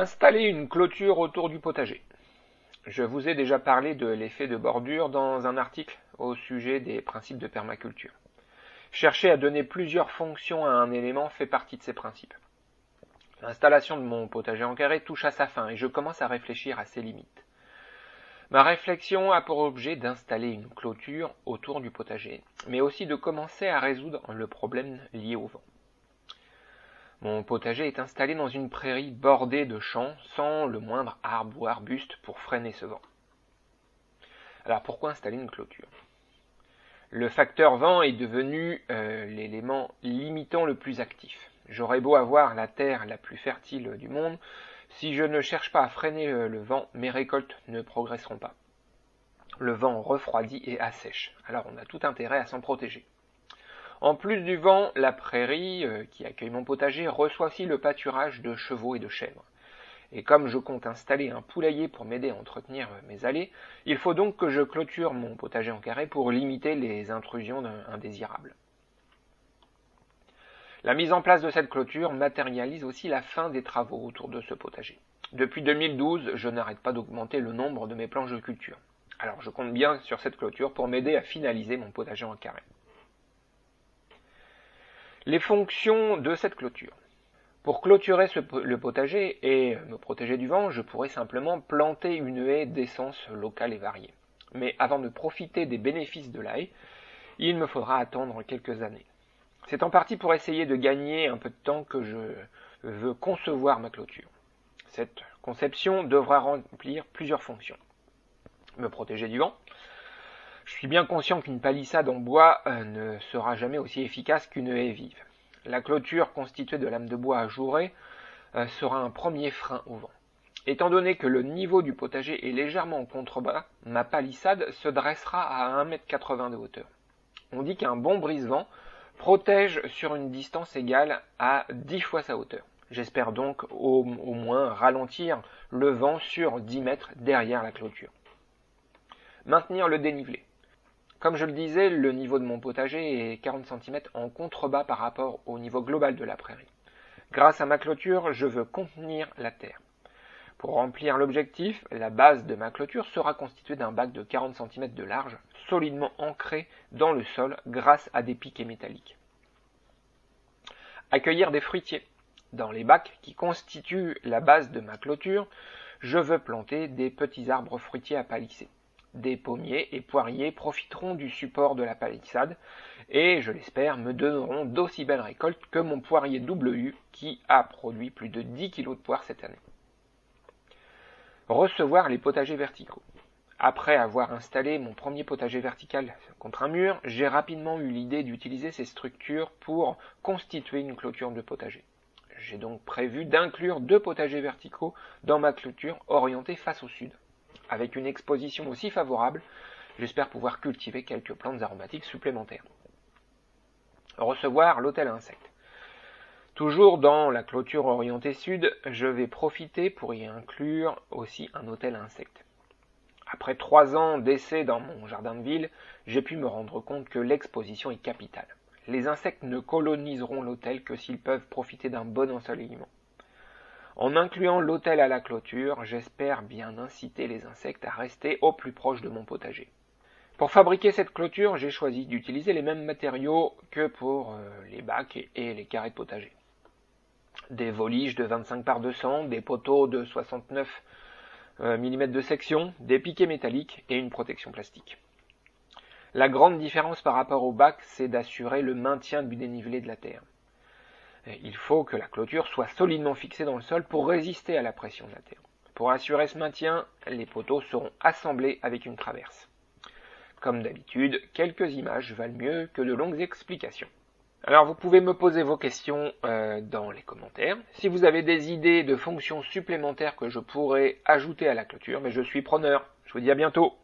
Installer une clôture autour du potager. Je vous ai déjà parlé de l'effet de bordure dans un article au sujet des principes de permaculture. Chercher à donner plusieurs fonctions à un élément fait partie de ces principes. L'installation de mon potager en carré touche à sa fin et je commence à réfléchir à ses limites. Ma réflexion a pour objet d'installer une clôture autour du potager, mais aussi de commencer à résoudre le problème lié au vent. Mon potager est installé dans une prairie bordée de champs sans le moindre arbre ou arbuste pour freiner ce vent. Alors pourquoi installer une clôture? Le facteur vent est devenu euh, l'élément limitant le plus actif. J'aurais beau avoir la terre la plus fertile du monde, si je ne cherche pas à freiner le vent, mes récoltes ne progresseront pas. Le vent refroidit et assèche, alors on a tout intérêt à s'en protéger. En plus du vent, la prairie, euh, qui accueille mon potager, reçoit aussi le pâturage de chevaux et de chèvres. Et comme je compte installer un poulailler pour m'aider à entretenir euh, mes allées, il faut donc que je clôture mon potager en carré pour limiter les intrusions indésirables. La mise en place de cette clôture matérialise aussi la fin des travaux autour de ce potager. Depuis 2012, je n'arrête pas d'augmenter le nombre de mes planches de culture. Alors je compte bien sur cette clôture pour m'aider à finaliser mon potager en carré. Les fonctions de cette clôture. Pour clôturer le potager et me protéger du vent, je pourrais simplement planter une haie d'essence locale et variée. Mais avant de profiter des bénéfices de la haie, il me faudra attendre quelques années. C'est en partie pour essayer de gagner un peu de temps que je veux concevoir ma clôture. Cette conception devra remplir plusieurs fonctions. Me protéger du vent, je suis bien conscient qu'une palissade en bois euh, ne sera jamais aussi efficace qu'une haie vive. La clôture constituée de lames de bois ajourées euh, sera un premier frein au vent. Étant donné que le niveau du potager est légèrement en contrebas, ma palissade se dressera à 1m80 de hauteur. On dit qu'un bon brise-vent protège sur une distance égale à 10 fois sa hauteur. J'espère donc au, au, moins ralentir le vent sur 10 mètres derrière la clôture. Maintenir le dénivelé. Comme je le disais, le niveau de mon potager est 40 cm en contrebas par rapport au niveau global de la prairie. Grâce à ma clôture, je veux contenir la terre. Pour remplir l'objectif, la base de ma clôture sera constituée d'un bac de 40 cm de large, solidement ancré dans le sol grâce à des piquets métalliques. Accueillir des fruitiers. Dans les bacs qui constituent la base de ma clôture, je veux planter des petits arbres fruitiers à palisser. Des pommiers et poiriers profiteront du support de la palissade et, je l'espère, me donneront d'aussi belles récoltes que mon poirier WU qui a produit plus de 10 kg de poire cette année. Recevoir les potagers verticaux. Après avoir installé mon premier potager vertical contre un mur, j'ai rapidement eu l'idée d'utiliser ces structures pour constituer une clôture de potager. J'ai donc prévu d'inclure deux potagers verticaux dans ma clôture orientée face au sud. Avec une exposition aussi favorable, j'espère pouvoir cultiver quelques plantes aromatiques supplémentaires. Recevoir l'hôtel à insectes. Toujours dans la clôture orientée sud, je vais profiter pour y inclure aussi un hôtel à insectes. Après trois ans d'essai dans mon jardin de ville, j'ai pu me rendre compte que l'exposition est capitale. Les insectes ne coloniseront l'hôtel que s'ils peuvent profiter d'un bon ensoleillement. En incluant l'hôtel à la clôture, j'espère bien inciter les insectes à rester au plus proche de mon potager. Pour fabriquer cette clôture, j'ai choisi d'utiliser les mêmes matériaux que pour euh, les bacs et les carrés de potager. Des voliges de 25 par 200, des poteaux de 69 euh, mm de section, des piquets métalliques et une protection plastique. La grande différence par rapport au bac, c'est d'assurer le maintien du dénivelé de la terre il faut que la clôture soit solidement fixée dans le sol pour résister à la pression de la terre. Pour assurer ce maintien, les poteaux seront assemblés avec une traverse. Comme d'habitude, quelques images valent mieux que de longues explications. Alors vous pouvez me poser vos questions euh, dans les commentaires. Si vous avez des idées de fonctions supplémentaires que je pourrais ajouter à la clôture, mais je suis preneur. Je vous dis à bientôt.